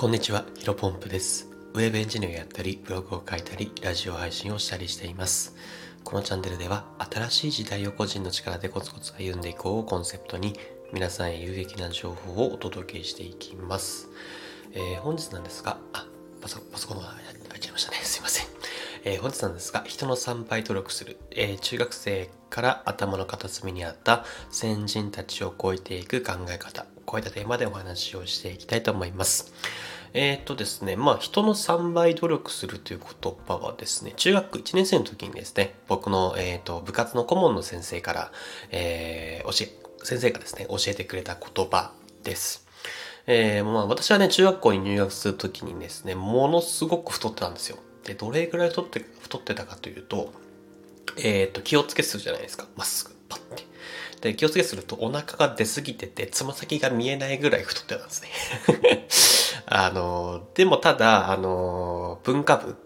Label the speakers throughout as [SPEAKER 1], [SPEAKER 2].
[SPEAKER 1] こんにちは、ヒロポンプです。ウェブエンジニアをやったり、ブログを書いたり、ラジオ配信をしたりしています。このチャンネルでは、新しい時代を個人の力でコツコツ歩んでいこうをコンセプトに、皆さんへ有益な情報をお届けしていきます。えー本日なんですが、あ、パソパソコンが開いちゃいましたね。すいません。えー本日なんですが、人の3倍努力する、えー中学生から頭の片隅にあった先人たちを超えていく考え方、こういったテーマでお話をしていきたいと思います。えーっとですね、まあ、人の3倍努力するという言葉はですね、中学1年生の時にですね、僕の、えーっと部活の顧問の先生から、えー教え、先生がですね、教えてくれた言葉です。えーまあ、私はね、中学校に入学するときにですね、ものすごく太ってたんですよ。で、どれぐらい太って、太ってたかというと、えっ、と、気をつけするじゃないですか。まっすぐ、パッて。で、気をつけするとお腹が出すぎてて、つま先が見えないぐらい太ってたんですね。あの、でもただ、あの、文化部、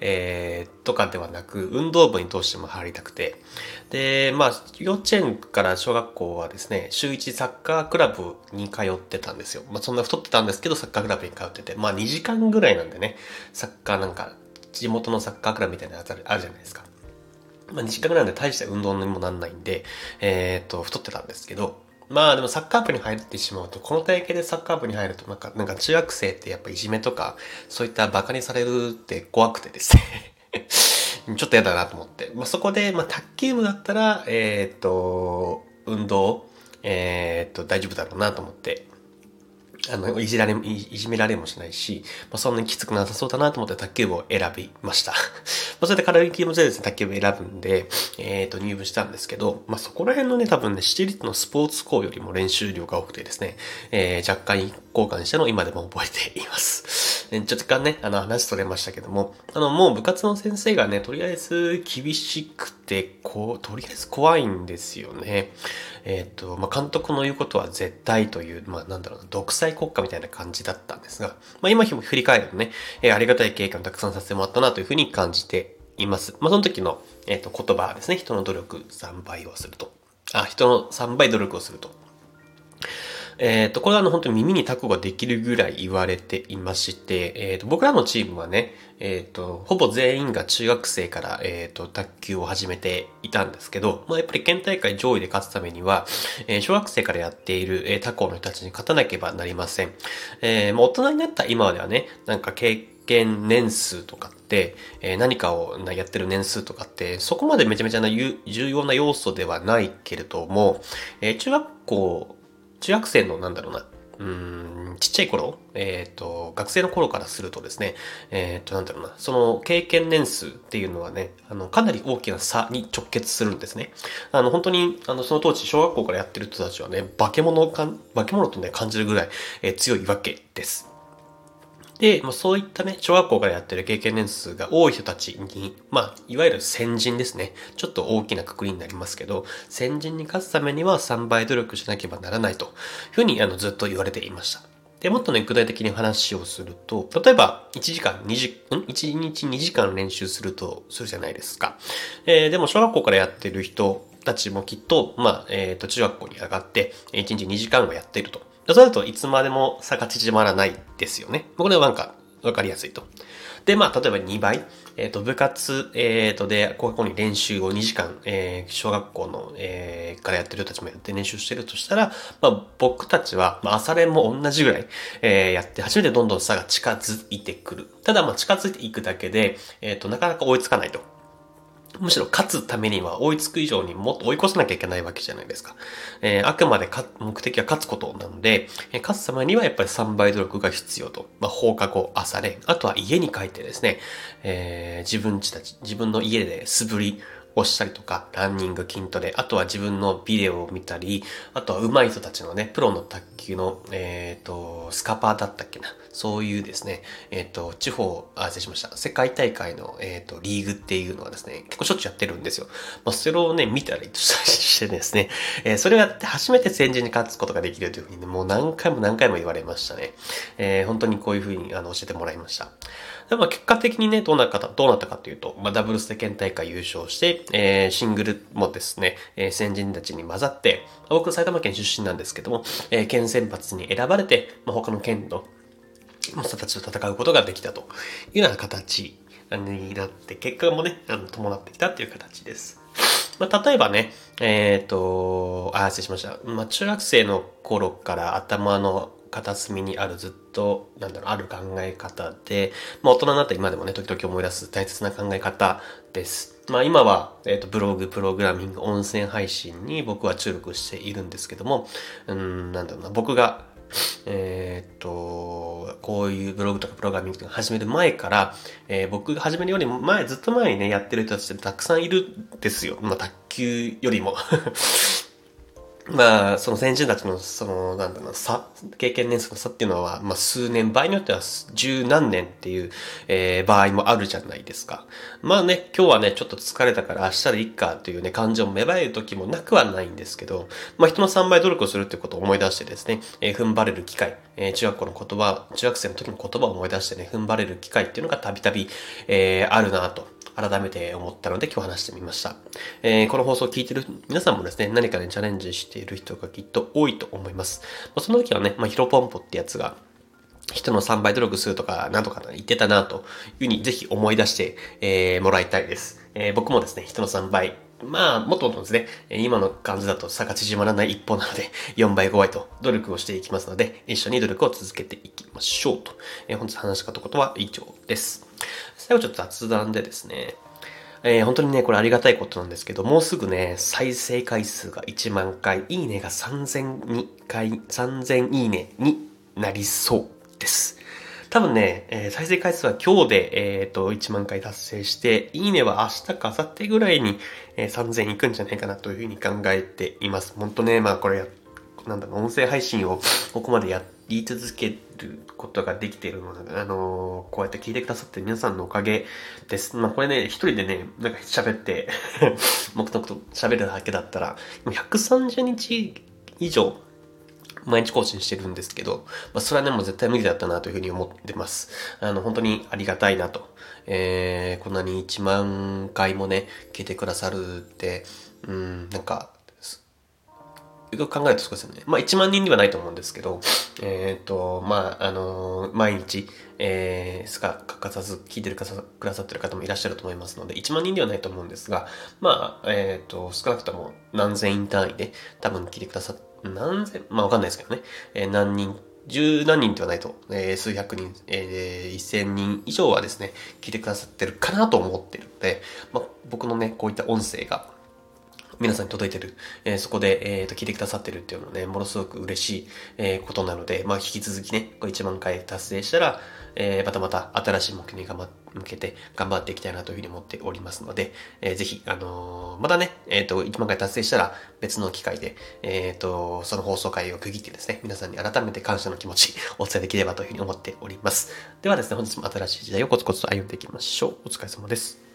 [SPEAKER 1] えーとかではなく、運動部にどうしても入りたくて。で、まあ、幼稚園から小学校はですね、週1サッカークラブに通ってたんですよ。まあ、そんな太ってたんですけど、サッカークラブに通ってて、まあ、2時間ぐらいなんでね、サッカーなんか、地元のサッカークラブみたいなやつあるあるじゃないですか。まあ、2時間ぐらいなんで大した運動にもなんないんで、えっ、と、太ってたんですけど、まあでもサッカー部に入ってしまうと、この体型でサッカー部に入ると、なんか、なんか中学生ってやっぱいじめとか、そういった馬鹿にされるって怖くてですね。ちょっと嫌だなと思って。まあ、そこで、まあ、卓球部だったら、えっ、と、運動、えっ、と、大丈夫だろうなと思って、あの、いじられ、いじめられもしないし、まあ、そんなにきつくなさそうだなと思って卓球部を選びました。まあ、それで軽い気持ちでですね、卓球部選ぶんで、えっ、と、入部したんですけど、まあ、そこら辺のね、多分ね、私立のスポーツ校よりも練習量が多くてですね、えー、若干交換したのを今でも覚えています。ねちょっと若干ね、あの、話取れましたけども、あの、もう部活の先生がね、とりあえず厳しくて、こう、とりあえず怖いんですよね。えっ、と、まあ、監督の言うことは絶対という、まあ、なんだろうな、独裁国家みたいな感じだったんですが、まあ、今振り返るとね、えーありがたい経験をたくさんさせてもらったなというふうに感じています。まあ、その時の、えっ、と、言葉ですね、人の努力3倍をすると。あ、人の3倍努力をすると。えっ、と、これはあの本当に耳にタコができるぐらい言われていまして、えっ、と、僕らのチームはね、えっ、と、ほぼ全員が中学生から、えっ、と、卓球を始めていたんですけど、まあ、やっぱり県大会上位で勝つためには、えー小学生からやっている、えー他校の人たちに勝たなければなりません。えーまあ、大人になった今ではね、なんか経験年数とかって、えー何かをやってる年数とかって、そこまでめちゃめちゃな重要な要素ではないけれども、えー中学校、中学生のなんだろうな、うーん、ちっちゃい頃、えっ、と、学生の頃からするとですね、えっ、と、なんだろうな、その経験年数っていうのはね、あの、かなり大きな差に直結するんですね。あの、本当に、あの、その当時、小学校からやってる人たちはね、化け物か、化け物とね、感じるぐらい、えー強いわけです。で、まあ、そういったね、小学校からやってる経験年数が多い人たちに、まあ、いわゆる先人ですね。ちょっと大きなくくりになりますけど、先人に勝つためには3倍努力しなければならないというふうにあのずっと言われていました。で、もっとね、具体的に話をすると、例えば、1時間、2時、ん ?1 日2時間練習すると、するじゃないですか。えーでも、小学校からやってる人たちもきっと、まあ、えっ、と、中学校に上がって、1日2時間はやっていると。そうなるといつまでも差が縮まらないですよね。これはなんかわかりやすいと。で、まあ、例えば2倍。えっ、と、部活、えっ、と、で、ここに練習を2時間、えー小学校の、えーからやってる人たちもやって練習してるとしたら、まあ、僕たちは、まあ、朝練も同じぐらい、えーやって、初めてどんどん差が近づいてくる。ただ、まあ、近づいていくだけで、えっ、と、なかなか追いつかないと。むしろ勝つためには追いつく以上にもっと追い越さなきゃいけないわけじゃないですか。えーあくまでか目的は勝つことなので、えー勝つためにはやっぱり3倍努力が必要と。まあ、放課後、朝練、あとは家に帰ってですね、えー自分ちたち、自分の家で素振りをしたりとか、ランニング、筋トレ、あとは自分のビデオを見たり、あとは上手い人たちのね、プロの卓球の、えっ、と、スカパーだったっけな。そういうですね、えっ、と、地方、あ、失礼しました。世界大会の、えっ、と、リーグっていうのはですね、結構しょっちゅうやってるんですよ。まあ、それをね、見たりしてですね、えそれをやって初めて先人に勝つことができるというふうにね、もう何回も何回も言われましたね。え本当にこういうふうにあの教えてもらいました。でまあ、結果的にね、どうなったか、どうなったかというと、まあ、ダブルスで県大会優勝して、えーシングルもですね、えー先人たちに混ざって、僕埼玉県出身なんですけども、えー県選抜に選ばれて、まあ、他の県のモンスターたちと戦うことができたというような形になって、結果もね、あの伴ってきたっていう形です。まあ、例えばね、えっ、ー、と、あ、失礼しました。まあ、中学生の頃から頭の片隅にあるずっと、なんだろう、ある考え方で、まあ、大人になった今でもね、時々思い出す大切な考え方です。まあ、今は、えっ、ー、と、ブログ、プログラミング、音声配信に僕は注力しているんですけども、うん、なんだろうな、僕がえー、っと、こういうブログとかプログラミングとか始める前から、えー、僕が始めるよりも前、ずっと前にね、やってる人たちってたくさんいるんですよ。まあ、卓球よりもまあ、その先人たちの、その、なんだろう、差、経験年数の差っていうのは、まあ、数年、場合によっては十何年っていう、えー、場合もあるじゃないですか。まあね、今日はね、ちょっと疲れたから明日でいっかというね、感情も芽生える時もなくはないんですけど、まあ、人の3倍努力をするってことを思い出してですね、えー、踏ん張れる機会、えー、中学校の言葉、中学生の時の言葉を思い出してね、踏ん張れる機会っていうのがたびたび、えー、あるなと。改めて思ったので今日話してみました。えー、この放送を聞いてる皆さんもですね、何かにチャレンジしている人がきっと多いと思います。まあ、その時はね、まあ、ヒロポンポってやつが、人の3倍努力するとか、なんとか言ってたな、というふうにぜひ思い出して、えー、もらいたいです。えー、僕もですね、人の3倍、まあ、もっともっとですね、今の感じだと差が縮まらない一方なので、4倍5倍と努力をしていきますので、一緒に努力を続けていきましょうと。えー、本日話したことは以上です。最後ちょっと雑談でですね、えー、本当にね、これありがたいことなんですけど、もうすぐね、再生回数が1万回、いいねが3000回、3000いいねになりそうです。多分ね、えー、再生回数は今日で、えっ、ー、と、1万回達成して、いいねは明日か明後日ぐらいに、えー、3000いくんじゃないかなというふうに考えています。本当ね、まあこれ、なんだろう、音声配信を ここまでやって言い続けることができてるので、あのー、こうやって聞いてくださって皆さんのおかげです。まあ、これね、一人でね、なんか喋って 黙々と喋るだけだったら、130日以上、毎日更新してるんですけど、まあ、それはね、もう絶対無理だったなというふうに思ってます。あの、本当にありがたいなと。えー、こんなに1万回もね、聞いてくださるって、うん、なんか、よく考えると少しですね。まあ1万人にはないと思うんですけど、えっ、ー、と、まあ、あのー、毎日、えー、すか欠かさず聞いてるかくださってる方もいらっしゃると思いますので、1万人ではないと思うんですが、まあ、えっ、ー、と、少なくとも何千人単位で多分聞いてくださ何千、まあわかんないですけどね、えー、何人、十何人ではないと、えー、数百人、えー、一千人以上はですね、聞いてくださってるかなと思ってるので、まあ、僕のね、こういった音声が、皆さんに届いてる、えー、そこで、えっ、ー、と、聞いてくださってるっていうのはね、ものすごく嬉しい、えー、ことなので、まあ、引き続きね、これ1万回達成したら、えー、またまた新しい目標に頑張向けて頑張っていきたいなというふうに思っておりますので、えー、ぜひ、あのー、またね、えっ、ー、と、1万回達成したら別の機会で、えっ、ー、と、その放送回を区切ってですね、皆さんに改めて感謝の気持ち お伝えできればというふうに思っております。ではですね、本日も新しい時代をコツコツと歩んでいきましょう。お疲れ様です。